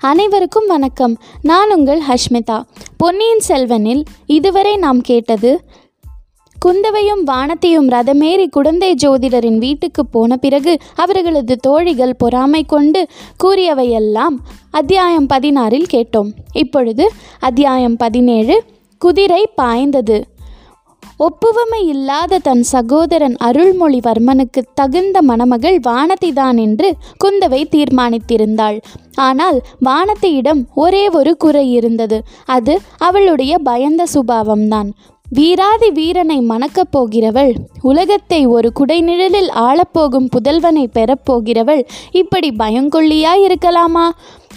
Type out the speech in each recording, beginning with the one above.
அனைவருக்கும் வணக்கம். நான் உங்கள் ஹஷ்மிதா. பொன்னியின் செல்வனில் இதுவரை நாம் கேட்டது குந்தவையும் வானத்தையும் ரதமேறி குடந்தை ஜோதிடரின் வீட்டுக்கு போன பிறகு அவர்களது தோழிகள் பொறாமை கொண்டு கூறியவையெல்லாம் அத்தியாயம் பதினாறில் கேட்டோம். இப்பொழுது அத்தியாயம் பதினேழு குதிரை பாய்ந்தது. ஒப்புவமை இல்லாத தன் சகோதரன் அருள்மொழிவர்மனுக்கு தகுந்த மணமகள் வானதிதான் என்று குந்தவை தீர்மானித்திருந்தாள். ஆனால் வானதியிடம் ஒரே ஒரு குறை இருந்தது. அது அவளுடைய பயந்த சுபாவம்தான். வீராதி வீரனை மணக்கப் போகிறவள் உலகத்தை ஒரு குடைநிழலில் ஆளப்போகும் புதல்வனை பெறப்போகிறவள் இப்படி பயங்கொள்ளியாய் இருக்கலாமா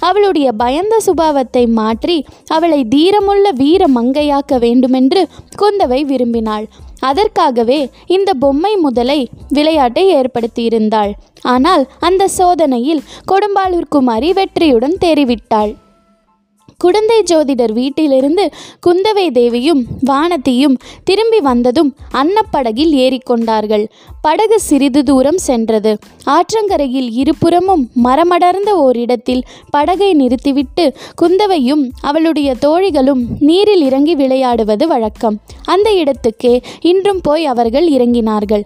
அவளுடைய பயந்த சுபாவத்தை மாற்றி அவளை தீரமுள்ள வீர மங்கையாக்க வேண்டுமென்று குந்தவை விரும்பினாள். அதற்காகவே இந்த பொம்மை முதலை விளையாட்டை ஏற்படுத்தியிருந்தாள். ஆனால் அந்த சோதனையில் கொடும்பாளூர் குமாரி வெற்றியுடன் தேறிவிட்டாள். குடந்தை ஜோதிடர் வீட்டிலிருந்து குந்தவை தேவியும் வானதியும் திரும்பி வந்ததும் அன்னப்படகில் ஏறிக்கொண்டார்கள். படகு சிறிது தூரம் சென்றது. ஆற்றங்கரையில் இருபுறமும் மரமடர்ந்த ஓரிடத்தில் படகை நிறுத்திவிட்டு குந்தவையும் அவளுடைய தோழிகளும் நீரில் இறங்கி விளையாடுவது வழக்கம். அந்த இடத்துக்கே இன்றும் போய் அவர்கள் இறங்கினார்கள்.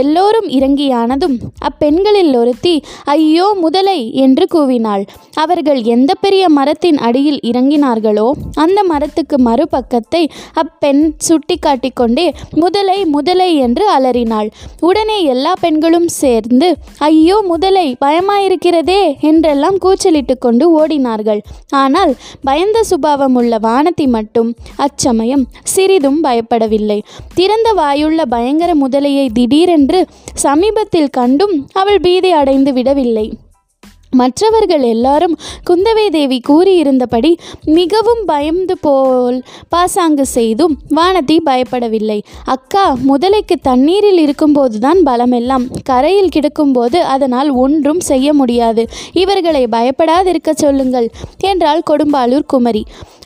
எல்லோரும் இறங்கியானதும் அப்பெண்களில் ஒருத்தி ஐயோ முதலை என்று கூவினாள். அவர்கள் எந்த பெரிய மரத்தின் அடியில் இறங்கினார்களோ? அந்த மரத்துக்கு மறுபக்கத்தை அப்பெண் சுட்டி காட்டிக்கொண்டே முதலை முதலை என்று அலறினாள். உடனே எல்லா பெண்களும் சேர்ந்து ஐயோ முதலை பயமாயிருக்கிறதே என்றெல்லாம் கூச்சலிட்டு கொண்டு ஓடினார்கள். ஆனால் பயந்த சுபாவம் உள்ள வானதி மட்டும் அச்சமயம் சிறிதும் பயப்படவில்லை. திறந்த வாயுள்ள பயங்கர முதலையை திடீரென்று சமீபத்தில் கண்டும் அவள் பீதி அடைந்து விடவில்லை. மற்றவர்கள் எல்லாரும் குந்தவை தேவி கூறியிருந்தபடி மிகவும் பயந்து போல் பாசாங்கு செய்தும் வானதி பயப்படவில்லை. அக்கா முதலைக்கு தண்ணீரில் இருக்கும்போதுதான் பலமெல்லாம். கரையில் கிடக்கும்போது அதனால் ஒன்றும் செய்ய முடியாது. இவர்களை பயப்படாதிருக்க சொல்லுங்கள் என்றாள் கொடும்பாளூர் குமரி.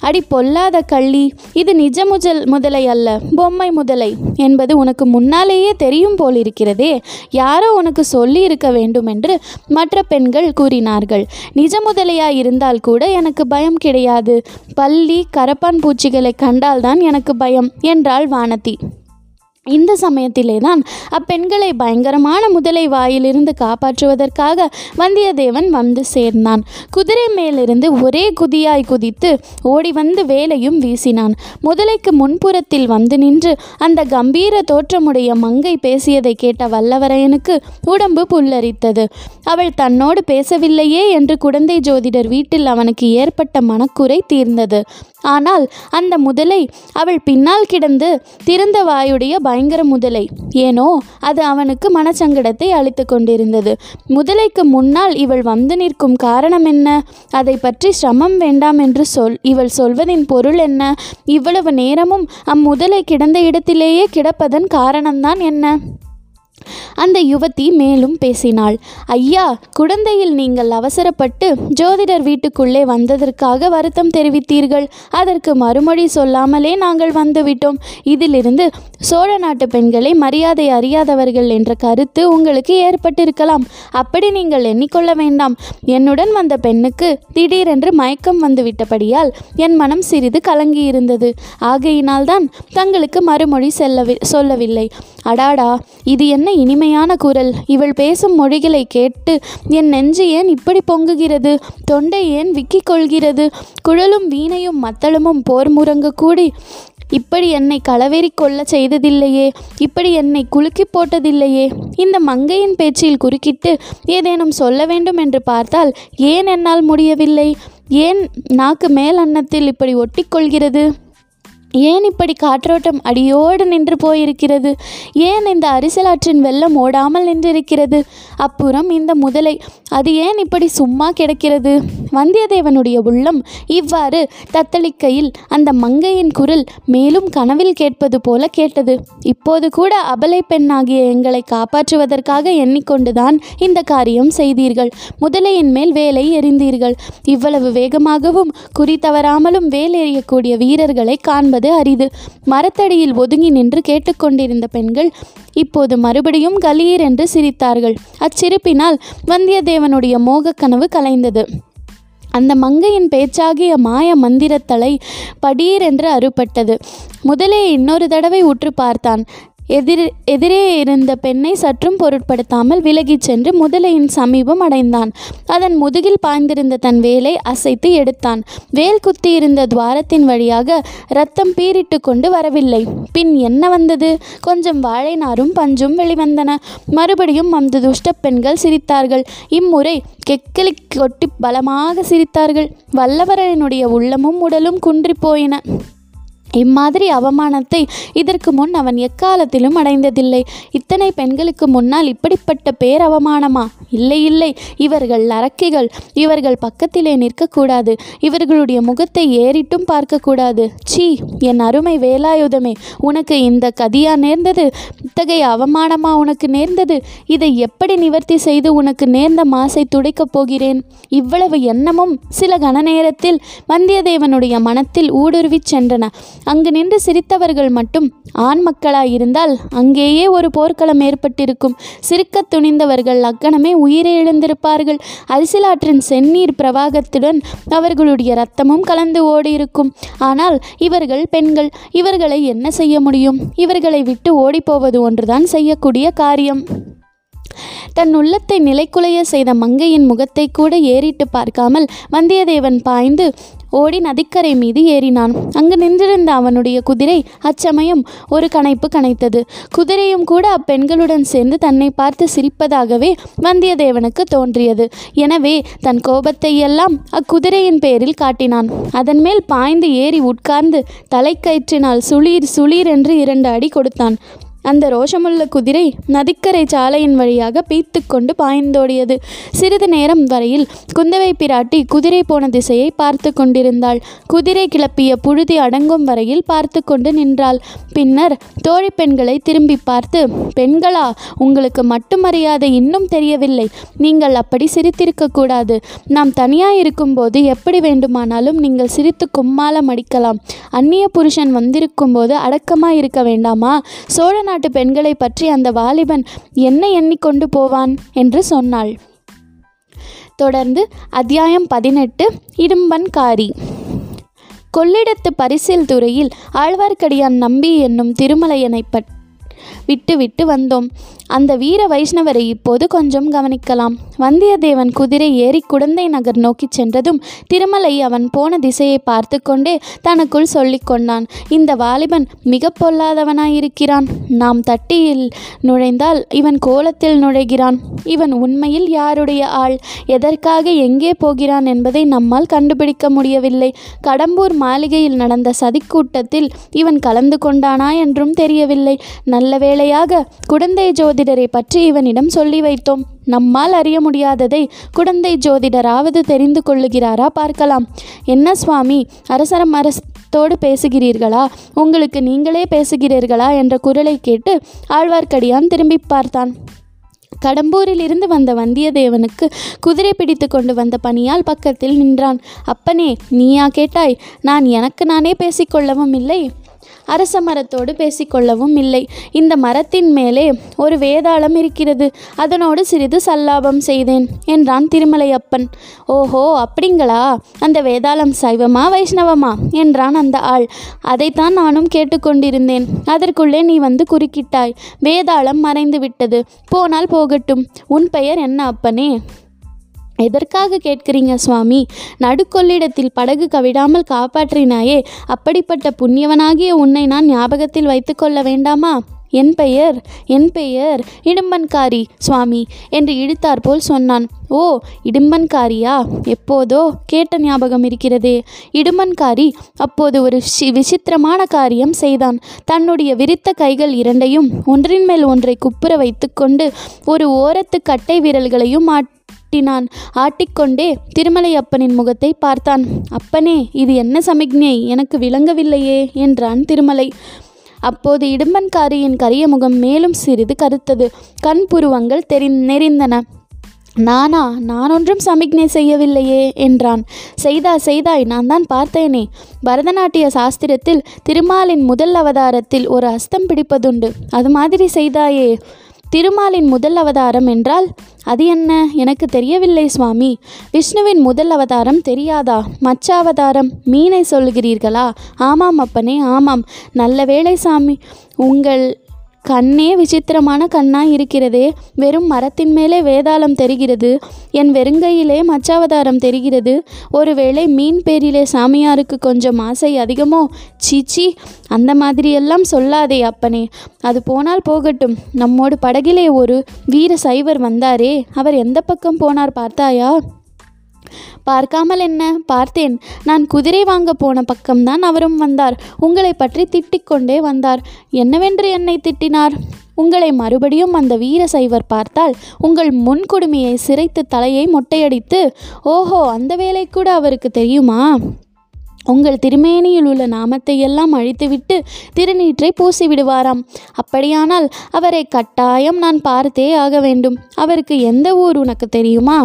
அடி பொல்லாத கள்ளி இது நிஜ முதல் முதலை அல்ல பொம்மை முதலை என்பது உனக்கு முன்னாலேயே தெரியும் போலிருக்கிறதே. யாரோ உனக்கு சொல்லி இருக்க வேண்டும் என்று மற்ற பெண்கள் கூறினார்கள். நிஜ முதலையா இருந்தால் கூட எனக்கு பயம் கிடையாது. பள்ளி கரப்பான் பூச்சிகளை கண்டால்தான் எனக்கு பயம் என்றாள் வானதி. இந்த சமயத்திலே தான் அப்பெண்களை பயங்கரமான முதலை வாயிலிருந்து காப்பாற்றுவதற்காக வந்தியத்தேவன் வந்து சேர்ந்தான். குதிரை மேலிருந்து ஒரே குதியாய் குதித்து ஓடி வந்து வேலையும் வீசினான். முதலைக்கு முன்புறத்தில் வந்து நின்று அந்த கம்பீர தோற்றமுடைய மங்கை பேசியதை கேட்ட வல்லவரையனுக்கு உடம்பு புல்லரித்தது. அவள் தன்னோடு பேசவில்லையே என்று குடந்தை ஜோதிடர் வீட்டில் அவனுக்கு ஏற்பட்ட மனக்குறை தீர்ந்தது. ஆனால் அந்த முதலை அவள் பின்னால் கிடந்து திறந்த வாயுடைய பயங்கர முதலை. ஏனோ அது அவனுக்கு மனச்சங்கடத்தை அளித்து கொண்டிருந்தது. முதலைக்கு முன்னால் இவள் வந்து நிற்கும் காரணம் என்ன? அதை பற்றி சிரமம் வேண்டாம் என்று சொல் இவள் சொல்வதின் பொருள் என்ன? இவ்வளவு நேரமும் அம்முதலை கிடந்த இடத்திலேயே கிடப்பதன் காரணம்தான் என்ன? அந்த யுவதி மேலும் பேசினாள். ஐயா குழந்தையில் நீங்கள் அவசரப்பட்டு ஜோதிடர் வீட்டுக்குள்ளே வந்ததற்காக வருத்தம் தெரிவித்தீர்கள். அதற்கு மறுமொழி சொல்லாமலே நாங்கள் வந்துவிட்டோம். இதிலிருந்து சோழ நாட்டு பெண்களை மரியாதை அறியாதவர்கள் என்ற கருத்து உங்களுக்கு ஏற்பட்டிருக்கலாம். அப்படி நீங்கள் எண்ணிக்கொள்ள வேண்டாம். என்னுடன் வந்த பெண்ணுக்கு திடீரென்று மயக்கம் வந்துவிட்டபடியால் என் மனம் சிறிது கலங்கியிருந்தது. ஆகையினால்தான் தங்களுக்கு மறுமொழி செல்லவி சொல்லவில்லை. அடாடா இது என்ன இனிமையான குரல். இவள் பேசும் மொழிகளை கேட்டு என் நெஞ்சு ஏன் இப்படி பொங்குகிறது? தொண்டை ஏன் விக்கிக் கொள்கிறது? குழலும் வீணையும் மத்தளமும் போர் முறங்கு கூடி இப்படி என்னை களவேறி கொள்ள செய்ததில்லையே? இப்படி என்னை குலுக்கி போட்டதில்லையே? இந்த மங்கையின் பேச்சில் குறுக்கிட்டு ஏதேனும் சொல்ல வேண்டும் என்று பார்த்தால் ஏன் என்னால் முடியவில்லை? ஏன் நாக்கு மேல் அன்னத்தில் இப்படி ஒட்டிக்கொள்கிறது ஏன் இப்படி காற்றோட்டம் அடியோடு நின்று போயிருக்கிறது? ஏன் இந்த அரிசலாற்றின் வெள்ளம் ஓடாமல் நின்றிருக்கிறது? அப்புறம் இந்த முதலை அது ஏன் இப்படி சும்மா கிடக்கிறது? வந்தியத்தேவனுடைய உள்ளம் இவ்வாறு தத்தளிக்கையில் அந்த மங்கையின் குரல் மேலும் கனவில் கேட்பது போல கேட்டது. இப்போது கூட அபலை பெண்ணாகிய எங்களை காப்பாற்றுவதற்காக எண்ணிக்கொண்டுதான் இந்த காரியம் செய்தீர்கள். முதலையின் மேல் வேலை எறிந்தீர்கள். இவ்வளவு வேகமாகவும் குறி தவறாமலும் வேல் எறியக்கூடிய வீரர்களை காண்பது அரிது. மரத்தடியில் ஒதுங்கி நின்று கேட்டுக்கொண்டிருந்த பெண்கள் இப்போது மறுபடியும் கலீர் என்று சிரித்தார்கள். அச்சிரிப்பினால் வந்தியத்தேவனுடைய மோகக் கனவு கலைந்தது. அந்த மங்கையின் பேச்சாகிய மாய மந்திரத்தலை படீரென்று அறுபட்டது முதலே இன்னொரு தடவை உற்று பார்த்தான். எதிர் எதிரே இருந்த பெண்ணை சற்றும் பொருட்படுத்தாமல் விலகிச் சென்று முதலையின் சமீபம் அடைந்தான். அதன் முதுகில் பாய்ந்திருந்த தன் வேலை அசைத்து எடுத்தான். வேல் குத்தியிருந்த துவாரத்தின் வழியாக ரத்தம் பீரிட்டு கொண்டு வரவில்லை. பின் என்ன வந்தது? கொஞ்சம் வாழை நாரும் பஞ்சும் வெளிவந்தன. மறுபடியும் அந்த துஷ்ட பெண்கள் சிரித்தார்கள். இம்முறை கெக்கிலி கொட்டி பலமாக சிரித்தார்கள். வல்லவரனுடைய உள்ளமும் உடலும் குன்றிப் போயின. இம்மாதிரி அவமானத்தை இதற்கு முன் அவன் எக்காலத்திலும் அடைந்ததில்லை. இத்தனை பெண்களுக்கு முன்னால் இப்படிப்பட்ட பேர் அவமானமா? இல்லை இல்லை. இவர்கள் அரக்கிகள் இவர்கள் பக்கத்திலே நிற்கக்கூடாது. இவர்களுடைய முகத்தை ஏறிட்டும் பார்க்கக்கூடாது. சீ என் அருமை வேலாயுதமே உனக்கு இந்த கதியா நேர்ந்தது? இத்தகைய அவமானமா உனக்கு நேர்ந்தது? இதை எப்படி நிவர்த்தி செய்து உனக்கு நேர்ந்த மாசை துடைக்கப் போகிறேன்? இவ்வளவு எண்ணமும் சில கண நேரத்தில் வந்தியத்தேவனுடைய மனத்தில் ஊடுருவிச் சென்றன. அங்கு நின்று சிரித்தவர்கள் மட்டும் ஆண் மக்களாயிருந்தால் அங்கேயே ஒரு போர்க்களம் ஏற்பட்டிருக்கும். சிரிக்கத் துணிந்தவர்கள் அக்கணமே உயிரை இழந்திருப்பார்கள். அரிசிலாற்றின் செந்நீர் பிரவாகத்துடன் அவர்களுடைய ரத்தமும் கலந்து ஓடியிருக்கும். ஆனால் இவர்கள் பெண்கள் இவர்களை என்ன செய்ய முடியும்? இவர்களை விட்டு ஓடிப்போவது ஒன்றுதான் செய்யக்கூடிய காரியம். தன் உள்ளத்தை நிலைக்குலைய செய்த மங்கையின் முகத்தை கூட ஏறிட்டு பார்க்காமல் வந்தியத்தேவன் பாய்ந்து ஓடி நதிக்கரை மீது ஏறினான். அங்கு நின்றிருந்த அவனுடைய குதிரை அச்சமயம் ஒரு கனைப்பு கனைத்தது குதிரையும் கூட அப்பெண்களுடன் சேர்ந்து தன்னை பார்த்து சிரிப்பதாகவே வந்தியத்தேவனுக்கு தோன்றியது. எனவே தன் கோபத்தை எல்லாம் அக்குதிரையின் பேரில் காட்டினான். அதன் மேல் பாய்ந்து ஏறி உட்கார்ந்து தலைக்கயிற்றினால் சுளீர் சுளீர் என்று இரண்டு அடி கொடுத்தான். அந்த ரோஷமுள்ள குதிரை நதிக்கரை சாலையின் வழியாக பீத்து கொண்டு பாய்ந்தோடியது. சிறிது நேரம் வரையில் குந்தவை பிராட்டி குதிரை போன திசையை பார்த்து கொண்டிருந்தாள். குதிரை கிளப்பிய புழுதி அடங்கும் வரையில் பார்த்து கொண்டு நின்றாள். பின்னர் தோழி பெண்களை திரும்பி பார்த்து பெண்களா உங்களுக்கு மட்டும் மரியாதை இன்னும் தெரியவில்லை. நீங்கள் அப்படி சிரித்திருக்க கூடாது. நாம் தனியாக இருக்கும்போது எப்படி வேண்டுமானாலும் நீங்கள் சிரித்து கும்மாலம் அடிக்கலாம். அந்நிய புருஷன் வந்திருக்கும் போது அடக்கமாக இருக்க வேண்டாமா? சோழ நாட்டு பெண்களை பற்றி அந்த வாலிபன் என்ன எண்ணிக்கொண்டு போவான் என்று சொன்னாள். தொடர்ந்து அத்தியாயம் பதினெட்டு இடும்பன்காரி. கொள்ளிடத்து பரிசில் துறையில் ஆழ்வார்க்கடியான் நம்பி என்னும் திருமலையனை பட் விட்டுவிட்டு வந்தோம். அந்த வீர வைஷ்ணவரை இப்போது கொஞ்சம் கவனிக்கலாம். வந்தியத்தேவன் குதிரை ஏறி குடந்தை நகர் நோக்கிச் சென்றதும் திருமலை அவன் போன திசையை பார்த்து கொண்டே தனக்குள் சொல்லிக்கொண்டான் இந்த வாலிபன் மிக பொல்லாதவனாயிருக்கிறான். நாம் தட்டியில் நுழைந்தால் இவன் கோலத்தில் நுழைகிறான். இவன் உண்மையில் யாருடைய ஆள்? எதற்காக எங்கே போகிறான் என்பதை நம்மால் கண்டுபிடிக்க முடியவில்லை. கடம்பூர் மாளிகையில் நடந்த சதிக்கூட்டத்தில் இவன் கலந்து கொண்டானா என்றும் தெரியவில்லை. நல்ல வேளையாக குடந்தை ஜோதிடரை பற்றி இவனிடம் சொல்லி வைத்தோம். நம்மால் அறிய முடியாததை குடந்தை ஜோதிடராவது தெரிந்து கொள்ளுகிறாரா பார்க்கலாம். என்ன சுவாமி அரசரம் அரசத்தோடு பேசுகிறீர்களா? உங்களுக்கு நீங்களே பேசுகிறீர்களா? என்ற குரலை கேட்டு ஆழ்வார்க்கடியான் திரும்பி பார்த்தான். கடம்பூரிலிருந்து வந்த வந்தியத்தேவனுக்கு குதிரை பிடித்து கொண்டு வந்த பணியால் பக்கத்தில் நின்றான். அப்பனே நீயா கேட்டாய்? நான் எனக்கு நானே பேசிக்கொள்ளவும் இல்லை. அரச மரத்தோடு பேசிக்கொள்ளவும் இல்லை. இந்த மரத்தின் மேலே ஒரு வேதாளம் இருக்கிறது. அதனோடு சிறிது சல்லாபம் செய்தேன் என்றான் திருமலையப்பன். ஓஹோ அப்படிங்களா? அந்த வேதாளம் சைவமா வைஷ்ணவமா? என்றான் அந்த ஆள். அதைத்தான் நானும் கேட்டுக்கொண்டிருந்தேன். அதற்குள்ளே நீ வந்து குறுக்கிட்டாய். வேதாளம் மறைந்து விட்டது போனால் போகட்டும். உன் பெயர் என்ன அப்பனே? எதற்காக கேட்கிறீங்க சுவாமி? நடுக்கொள்ளிடத்தில் படகு கவிடாமல் காப்பாற்றினாயே அப்படிப்பட்ட புண்ணியவனாகிய உன்னை நான் ஞாபகத்தில் வைத்துக்கொள்ள வேண்டாமா? என் பெயர் என் பெயர் இடும்பன்காரி சுவாமி என்று இழுத்தாற்போல் சொன்னான். ஓ இடும்பன்காரியா? எப்போதோ கேட்ட ஞாபகம் இருக்கிறதே. இடும்பன்காரி அப்போது ஒரு சி- விசித்திரமான காரியம் செய்தான். தன்னுடைய விரித்த கைகள் இரண்டையும் ஒன்றின் மேல் ஒன்றை குப்புற வைத்துக்கொண்டு ஒரு ஓரத்து கட்டை விரல்களையும் மாட் ஆட்டினான். ஆட்டிக்கொண்டே திருமலையப்பனின் முகத்தை பார்த்தான். அப்பனே இது என்ன சமிக்ஞை? எனக்கு விளங்கவில்லையே என்றான் திருமலை. அப்போது இடும்பன்காரியின் கரிய முகம் மேலும் சிறிது கருத்தது. கண் புருவங்கள் தெரி நெறிந்தன நானா? நான் ஒன்றும் சமிக்ஞை செய்யவில்லையே என்றான். செய்தா செய்தாய் நான் தான் பார்த்தேனே. பரதநாட்டிய சாஸ்திரத்தில் திருமாலின் முதல் அவதாரத்தில் ஒரு அஸ்தம் பிடிப்பதுண்டு. அது மாதிரி செய்தாயே திருமாலின் முதல் அவதாரம் என்றால் அது என்ன? எனக்கு தெரியவில்லை சுவாமி. விஷ்ணுவின் முதல் அவதாரம் தெரியாதா? மச்ச அவதாரம் மீனை சொல்கிறீர்களா? ஆமாம் அப்பனே ஆமாம். நல்ல வேளை சாமி. உங்கள் கண்ணே விசித்திரமான கண்ணாய் இருக்கிறதே வெறும் மரத்தின் மேலே வேதாளம் தெரிகிறது என் வெறுங்கையிலே மச்சாவதாரம் தெரிகிறது. ஒருவேளை மீன் பேரிலே சாமியாருக்கு கொஞ்சம் ஆசை அதிகமோ? சீச்சி அந்த மாதிரியெல்லாம் சொல்லாதே அப்பனே. அது போனால் போகட்டும். நம்மோடு படகிலே ஒரு வீர சைவர் வந்தாரே. அவர் எந்த பக்கம் போனார் பார்த்தாயா? பார்க்காமல் என்ன? பார்த்தேன். நான் குதிரை வாங்க போன பக்கம்தான் அவரும் வந்தார். உங்களை பற்றி திட்டிக்கொண்டே வந்தார். என்னவென்று என்னை திட்டினார்? உங்களை மறுபடியும் அந்த வீர சைவர் பார்த்தால் உங்கள் முன்குடுமியை சிரைத்து தலையை மொட்டையடித்து ஓஹோ அந்த வேலை கூட அவருக்கு தெரியுமா? உங்கள் திருமேனியில் உள்ள நாமத்தை எல்லாம் அழித்துவிட்டு திருநீற்றை பூசி விடுவாராம் அப்படியானால் அவரை கட்டாயம் நான் பார்த்தே ஆக வேண்டும். அவருக்கு எந்த ஊர் உனக்கு தெரியுமா?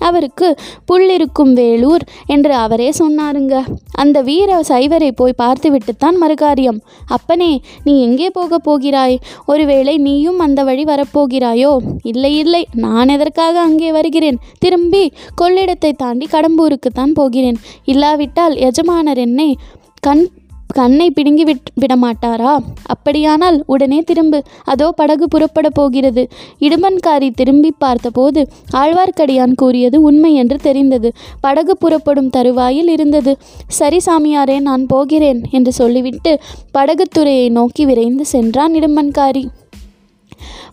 அவருக்கு புள்ளிருக்கும் வேலூர் என்று அவரே சொன்னாருங்க. அந்த வீர சைவரை போய் பார்த்துவிட்டுத்தான் மறுகாரியம். அப்பனே நீ எங்கே போக போகிறாய்? ஒருவேளை நீயும் அந்த வழி வரப்போகிறாயோ? இல்லை இல்லை நான் எதற்காக அங்கே வருகிறேன்? திரும்பி கொள்ளிடத்தை தாண்டி கடம்பூருக்குத்தான் போகிறேன். இல்லாவிட்டால் எஜமானர் என்னை கண் கண்ணை பிடுங்கி விட் விடமாட்டாரா? அப்படியானால் உடனே திரும்பு. அதோ படகு புறப்பட போகிறது. இடுமன்காரி திரும்பி பார்த்தபோது ஆழ்வார்க்கடியான் கூறியது உண்மை என்று தெரிந்தது. படகு புறப்படும் தருவாயில் இருந்தது. சரி சாமியாரே நான் போகிறேன் என்று சொல்லிவிட்டு படகுத்துறையை நோக்கி விரைந்து சென்றான் இடுமன்காரி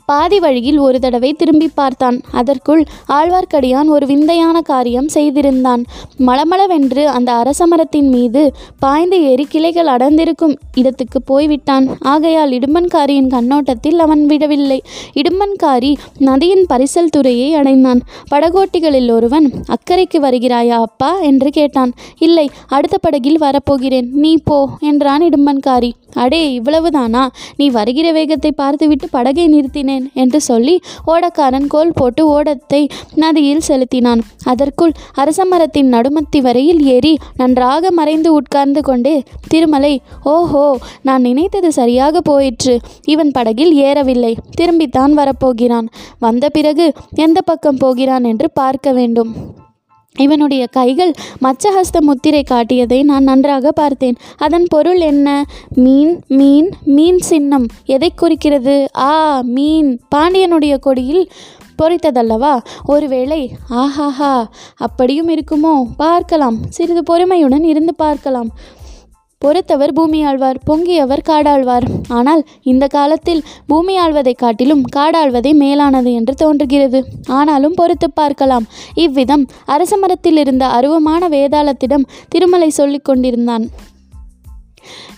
பாதி வழியில் ஒரு தடவை திரும்பி பார்த்தான். அதற்குள் ஆழ்வார்க்கடியான் ஒரு விந்தையான காரியம் செய்திருந்தான். மளமளவென்று அந்த அரச மரத்தின் மீது பாய்ந்து ஏறி கிளைகள் அடர்ந்திருக்கும் இடத்துக்கு போய்விட்டான். ஆகையால் இடும்பன்காரியின் கண்ணோட்டத்தில் அவன் விடவில்லை. இடும்பன்காரி நதியின் பரிசல் துறையை அடைந்தான். படகோட்டிகளில் ஒருவன் அக்கறைக்கு வருகிறாயா அப்பா? என்று கேட்டான். இல்லை அடுத்த படகில் வரப்போகிறேன். நீ போ என்றான் இடும்பன்காரி. அடே இவ்வளவுதானா? நீ வருகிற வேகத்தை பார்த்துவிட்டு படகை நிறுத்தினேன் என்று சொல்லி ஓடக்காரன் கோல் போட்டு ஓடத்தை நதியில் செலுத்தினான். அதற்குள் அரசமரத்தின் நடுமத்தி வரையில் ஏறி நன்றாக மறைந்து உட்கார்ந்து கொண்டே திருமலை ஓஹோ நான் நினைத்தது சரியாக போயிற்று. இவன் படகில் ஏறவில்லை. திரும்பித்தான் வரப்போகிறான். வந்த பிறகு எந்த பக்கம் போகிறான் என்று பார்க்க வேண்டும். இவனுடைய கைகள் மச்சஹஸ்த முத்திரை காட்டியதை நான் நன்றாக பார்த்தேன். அதன் பொருள் என்ன? மீன் மீன் மீன் சின்னம். எதை குறிக்கிறது? ஆ மீன். பாண்டியனுடைய கொடியில் பொறித்ததல்லவா? ஒருவேளை ஆஹாஹா. அப்படியும் இருக்குமோ? பார்க்கலாம். சிறிது பொறுமையுடன் இருந்து பார்க்கலாம். பொறுத்தவர் பூமி ஆழ்வார் பொங்கியவர் காடாழ்வார். ஆனால் இந்த காலத்தில் பூமி ஆழ்வதை காட்டிலும் காடாழ்வதே மேலானது என்று தோன்றுகிறது. ஆனாலும் பொறுத்து பார்க்கலாம். இவ்விதம் அரச மரத்தில் இருந்த அருவமான வேதாளத்திடம் திருமலை சொல்லிக் கொண்டிருந்தான்.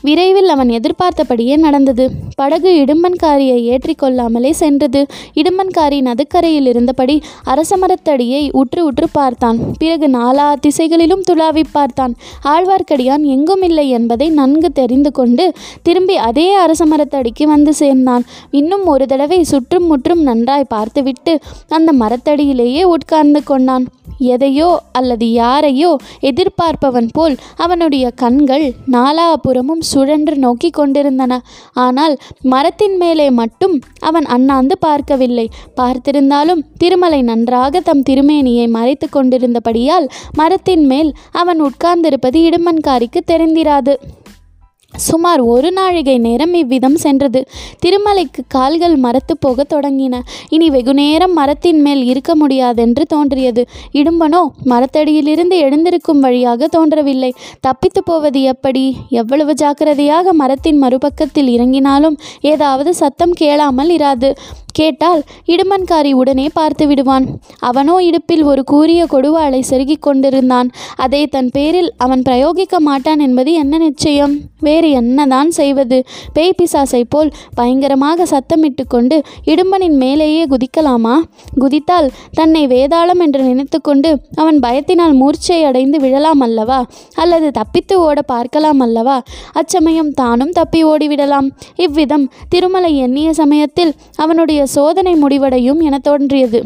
விரைவில் அவன் எதிர்பார்த்தபடியே நடந்தது. படகு இடும்பன்காரியை ஏற்றிக்கொள்ளாமலே சென்றது. இடும்பன்காரி நதுக்கரையில் இருந்தபடி அரசமரத்தடியை உற்று உற்று பார்த்தான். பிறகு நாலா திசைகளிலும் துளாவி பார்த்தான். ஆழ்வார்க்கடியான் எங்கும் இல்லை என்பதை நன்கு தெரிந்து கொண்டு திரும்பி அதே அரசமரத்தடிக்கு வந்து சேர்ந்தான். இன்னும் ஒரு தடவை சுற்றும் முற்றும் நன்றாய் பார்த்துவிட்டு அந்த மரத்தடியிலேயே உட்கார்ந்து கொண்டான். எதையோ அல்லது யாரையோ எதிர்பார்ப்பவன் போல் அவனுடைய கண்கள் இருபுறமும் சுழன்று நோக்கி கொண்டிருந்தன. ஆனால் மரத்தின் மேலே மட்டும் அவன் அண்ணாந்து பார்க்கவில்லை. பார்த்திருந்தாலும் திருமலை நன்றாக தம் திருமேனியை மறைத்து கொண்டிருந்தபடியால் மரத்தின் மேல் அவன் உட்கார்ந்திருப்பது இடுமன்காரிக்கு தெரிந்திராது. சுமார் ஒரு நாழிகை நேரம் இவ்விதம் சென்றது. திருமலைக்கு கால்கள் மரத்து போகத் தொடங்கின. இனி வெகுநேரம் மரத்தின் மேல் இருக்க முடியாதென்று தோன்றியது. இடும்பனோ மரத்தடியிலிருந்து எழுந்திருக்கும் வழியாக தோன்றவில்லை. தப்பித்து போவது எப்படி? எவ்வளவு ஜாக்கிரதையாக மரத்தின் மறுபக்கத்தில் இறங்கினாலும் ஏதாவது சத்தம் கேளாமல் இராது. கேட்டால் இடுமன்காரி உடனே பார்த்து விடுவான். அவனோ இடுப்பில் ஒரு கூரிய கொடுவாளை செருகிக் கொண்டிருந்தான். அதை தன் பேரில் அவன் பிரயோகிக்க மாட்டான் என்பது என்ன நிச்சயம்? வே வேறு என்னதான் செய்வது? பேய் பிசாசை போல் பயங்கரமாக சத்தமிட்டு கொண்டு இடும்பனின் மேலேயே குதிக்கலாமா? குதித்தால் தன்னை வேதாளம் என்று நினைத்துக்கொண்டு அவன் பயத்தினால் மூர்ச்சை அடைந்து விழலாம் அல்லவா? அல்லது தப்பித்து ஓட பார்க்கலாம் அல்லவா? அச்சமயம் தானும் தப்பி ஓடிவிடலாம். இவ்விதம் திருமலை எண்ணிய சமயத்தில் அவனுடைய சோதனை முடிவடையும் என தோன்றியது.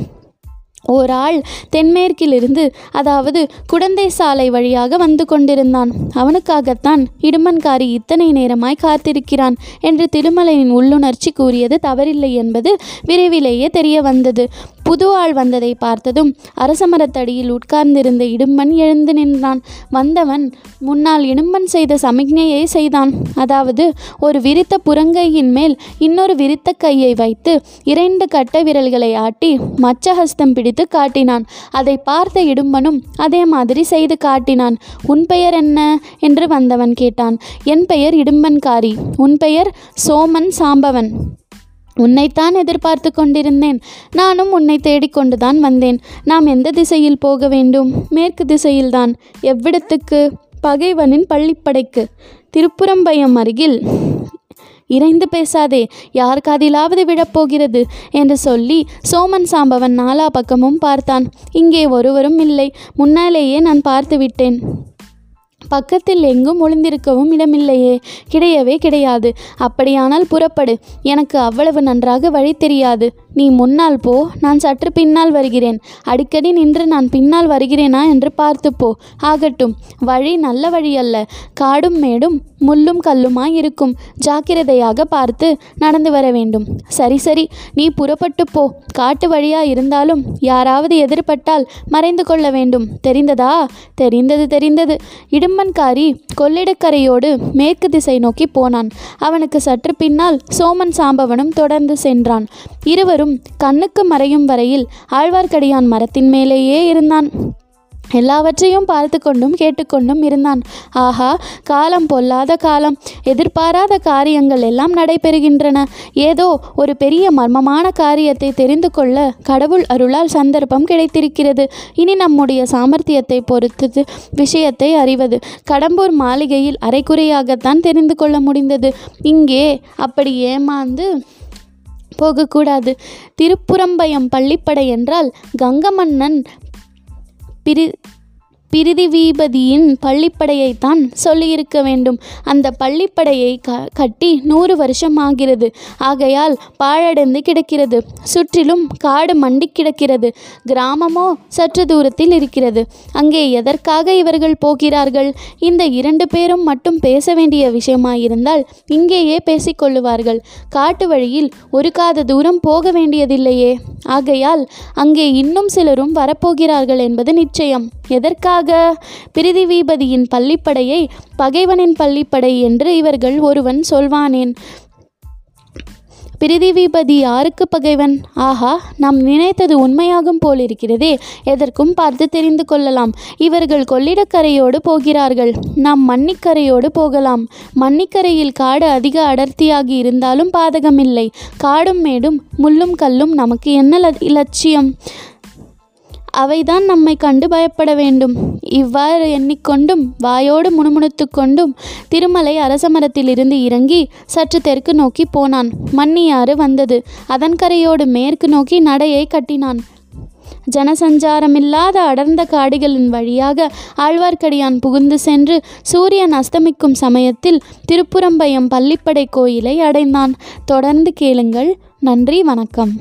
ஓர் ஆள் தென்மேற்கிலிருந்து அதாவது குடந்தை சாலை வழியாக வந்து கொண்டிருந்தான். அவனுக்காகத்தான் இடுமன்காரி இத்தனை நேரமாய் காத்திருக்கிறான் என்று திருமலையின் உள்ளுணர்ச்சி கூறியது தவறில்லை என்பது விரைவிலேயே தெரிய வந்தது. புது ஆள் வந்ததை பார்த்ததும் அரசமரத்தடியில் உட்கார்ந்திருந்த இடும்பன் எழுந்து நின்றான். வந்தவன் முன்னால் இடும்பன் செய்த சமிக்ஞையை செய்தான். அதாவது ஒரு விரித்த புறங்கையின் மேல் இன்னொரு விரித்த கையை வைத்து இரண்டு கட்ட விரல்களை ஆட்டி மச்சஹஸ்தம் பிடித்து காட்டினான். அதை பார்த்த இடும்பனும் அதே மாதிரி செய்து காட்டினான். உன் பெயர் என்ன? என்று வந்தவன் கேட்டான். என் பெயர் இடும்பன்காரி. உன் பெயர் சோமன் சாம்பவன். உன்னைத்தான் எதிர்பார்த்து கொண்டிருந்தேன். நானும் உன்னை தேடிக்கொண்டுதான் வந்தேன். நாம் எந்த திசையில் போக வேண்டும்? மேற்கு திசையில்தான். எவ்விடத்துக்கு? பகைவனின் பள்ளிப்படைக்கு. திருப்புறம்பயம் அருகில். இறைந்து பேசாதே யார் காதிலாவது விழப்போகிறது என்று சொல்லி சோமன் சாம்பவன் நாலா பக்கமும் பார்த்தான். இங்கே ஒருவரும் இல்லை. முன்னாலேயே நான் பார்த்து விட்டேன் பக்கத்தில் எங்கும் ஒளிந்திருக்கவும் இடமில்லையே. கிடையவே கிடையாது. அப்படியானால் புறப்படு. எனக்கு அவ்வளவு நன்றாக வழி தெரியாது. நீ முன்னால் போ. நான் சற்று பின்னால் வருகிறேன். அடிக்கடி நின்று நான் பின்னால் வருகிறேனா என்று பார்த்து போ. ஆகட்டும். வழி நல்ல வழி அல்ல காடும் மேடும் முள்ளும் கல்லுமாய் இருக்கும். ஜாக்கிரதையாக பார்த்து நடந்து வர வேண்டும். சரி சரி. நீ புறப்பட்டு போ. காட்டு வழியா இருந்தாலும் யாராவது எதிர்பட்டால் மறைந்து கொள்ள வேண்டும். தெரிந்ததா? தெரிந்தது தெரிந்தது. இடும்பன்காரி கொள்ளிடக்கரையோடு மேற்கு திசை நோக்கி போனான். அவனுக்கு சற்று பின்னால் சோமன் சாம்பவனும் தொடர்ந்து சென்றான். இருவரும் கண்ணுக்கு மறையும் வரையில் ஆழ்வார்க்கடியான் மரத்தின் மேலேயே இருந்தான். எல்லாவற்றையும் பார்த்து கொண்டும் கேட்டுக்கொண்டும் இருந்தான். ஆஹா காலம் பொல்லாத காலம். எதிர்பாராத காரியங்கள் எல்லாம் நடைபெறுகின்றன. ஏதோ ஒரு பெரிய மர்மமான காரியத்தை தெரிந்து கொள்ள கடவுள் அருளால் சந்தர்ப்பம் கிடைத்திருக்கிறது. இனி நம்முடைய சாமர்த்தியத்தை பொறுத்தது விஷயத்தை அறிவது கடம்பூர் மாளிகையில் அரைக்குறையாகத்தான் தெரிந்து கொள்ள முடிந்தது. இங்கே அப்படி ஏமாந்து போகக்கூடாது. திருப்புறம்பயம் பள்ளிப்படை என்றால் கங்கமன்னன் பிரி பிரிதிவீபதியின் பள்ளிப்படையைத்தான் சொல்லியிருக்க வேண்டும். அந்த பள்ளிப்படையை க கட்டி நூறு வருஷம் ஆகிறது ஆகையால் பாழடைந்து கிடக்கிறது. சுற்றிலும் காடு மண்டி கிடக்கிறது. கிராமமோ சற்று தூரத்தில் இருக்கிறது. அங்கே எதற்காக இவர்கள் போகிறார்கள்? இந்த இரண்டு பேரும் மட்டும் பேச வேண்டிய விஷயமாயிருந்தால் இங்கேயே பேசிக்கொள்ளுவார்கள் காட்டு வழியில் ஒரு காத தூரம் போக வேண்டியதில்லையே. ஆகையால் அங்கே இன்னும் சிலரும் வரப்போகிறார்கள் என்பது நிச்சயம். எதற்காக? பிரிதிவீபதியின் பள்ளிப்படையை பகைவனின் பள்ளிப்படை என்று இவர்கள் ஒருவன் சொல்வானேன். பிரிதிவிபதி யாருக்கு பகைவன்? ஆஹா நாம் நினைத்தது உண்மையாகும் போலிருக்கிறதே. எதற்கும் பார்த்து தெரிந்து கொள்ளலாம். இவர்கள் கொள்ளிடக்கரையோடு போகிறார்கள். நாம் மன்னிக்கரையோடு போகலாம். மன்னிக்கரையில் காடு அதிக அடர்த்தியாகி இருந்தாலும் பாதகமில்லை. காடும் மேடும் முள்ளும் கல்லும் நமக்கு என்ன லட்சியம் இலட்சியம்? அவைதான் நம்மை கண்டு பயப்பட வேண்டும். இவ்வாறு எண்ணிக்கொண்டும் வாயோடு முணுமுணுத்து கொண்டும் திருமலை அரசமரத்திலிருந்து இறங்கி சற்று தெற்கு நோக்கி போனான். மன்னியாறு வந்தது. அதன் கரையோடு மேற்கு நோக்கி நடையை கட்டினான். ஜனசஞ்சாரமில்லாத அடர்ந்த காடுகளின் வழியாக ஆழ்வார்க்கடியான் புகுந்து சென்று சூரியன் அஸ்தமிக்கும் சமயத்தில் திருப்புறம்பயம் பள்ளிப்படை கோயிலை அடைந்தான். தொடர்ந்து கேளுங்கள். நன்றி வணக்கம்.